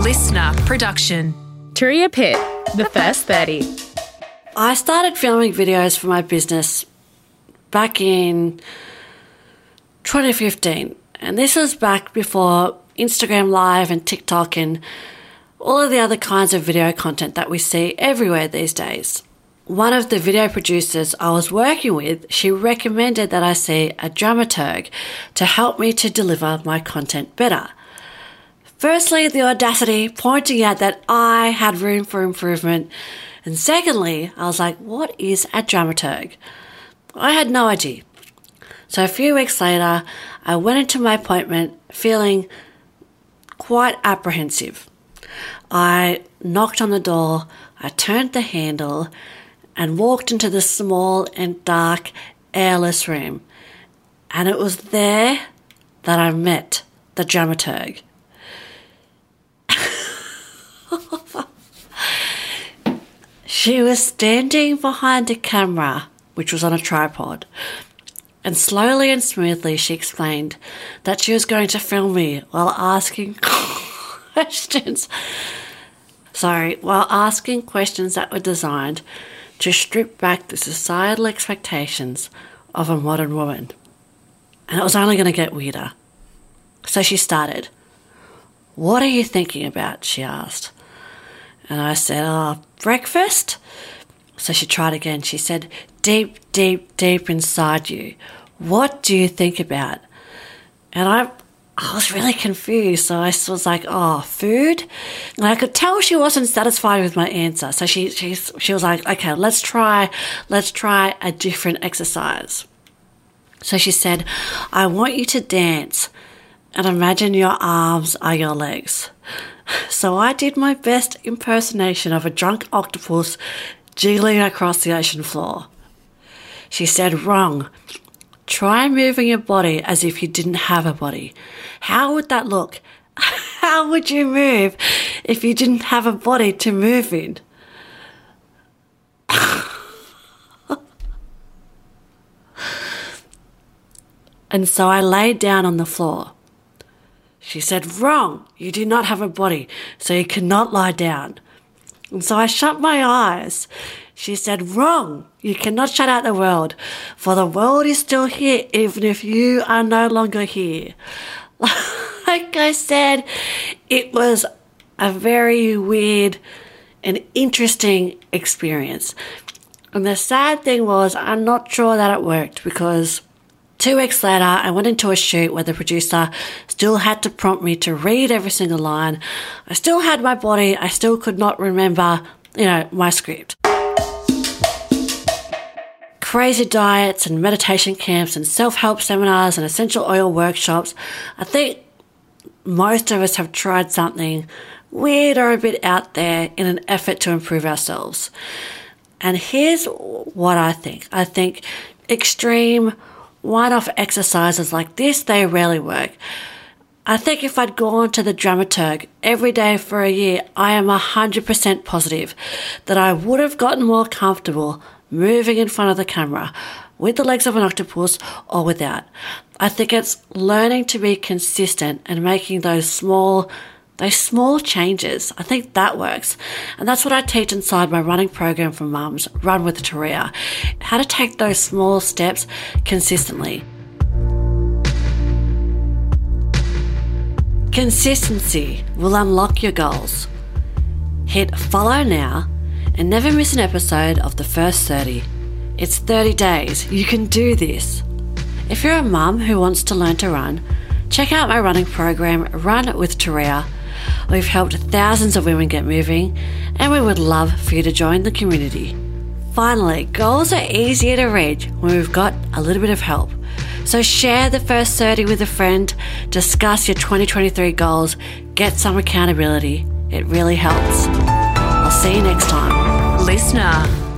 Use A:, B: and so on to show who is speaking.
A: LiSTNR production.
B: Turia Pitt, the first 30.
C: I started filming videos for my business back in 2015. And this was back before Instagram Live and TikTok and all of the other kinds of video content that we see everywhere these days. One of the video producers I was working with, she recommended that I see a dramaturg to help me to deliver my content better. Firstly, the audacity pointing out that I had room for improvement. And secondly, I was like, what is a dramaturg? I had no idea. So a few weeks later, I went into my appointment feeling quite apprehensive. I knocked on the door, I turned the handle, and walked into the small and dark, airless room. And it was there that I met the dramaturg. She was standing behind a camera, which was on a tripod, and slowly and smoothly she explained that she was going to film me while asking questions. Sorry, while asking questions that were designed to strip back the societal expectations of a modern woman. And it was only going to get weirder. So she started. What are you thinking about? she asked. And I said, Oh, breakfast? So she tried again. She said, Deep, deep, deep inside you, what do you think about? And I, I was really confused. So I was like, Oh, food? And I could tell she wasn't satisfied with my answer. So she, she, she was like, Okay, let's try, let's try a different exercise. So she said, I want you to dance and imagine your arms are your legs. So I did my best impersonation of a drunk octopus jiggling across the ocean floor. She said, Wrong. Try moving your body as if you didn't have a body. How would that look? How would you move if you didn't have a body to move in? and so I laid down on the floor. She said, Wrong, you do not have a body, so you cannot lie down. And so I shut my eyes. She said, Wrong, you cannot shut out the world, for the world is still here even if you are no longer here. like I said, it was a very weird and interesting experience. And the sad thing was, I'm not sure that it worked because Two weeks later, I went into a shoot where the producer still had to prompt me to read every single line. I still had my body. I still could not remember, you know, my script. Crazy diets and meditation camps and self-help seminars and essential oil workshops. I think most of us have tried something weird or a bit out there in an effort to improve ourselves. And here's what I think. I think extreme one-off exercises like this, they rarely work. I think if I'd gone to the dramaturg every day for a year, I am 100% positive that I would have gotten more comfortable moving in front of the camera with the legs of an octopus or without. I think it's learning to be consistent and making those small those small changes. I think that works. And that's what I teach inside my running program for mums, Run with Turia. How to take those small steps consistently. Consistency will unlock your goals. Hit follow now and never miss an episode of the first 30. It's 30 days. You can do this. If you're a mum who wants to learn to run, check out my running program, Run with Turia We've helped thousands of women get moving, and we would love for you to join the community. Finally, goals are easier to reach when we've got a little bit of help. So share the first 30 with a friend, discuss your 2023 goals, get some accountability. It really helps. I'll see you next time.
A: LiSTNR.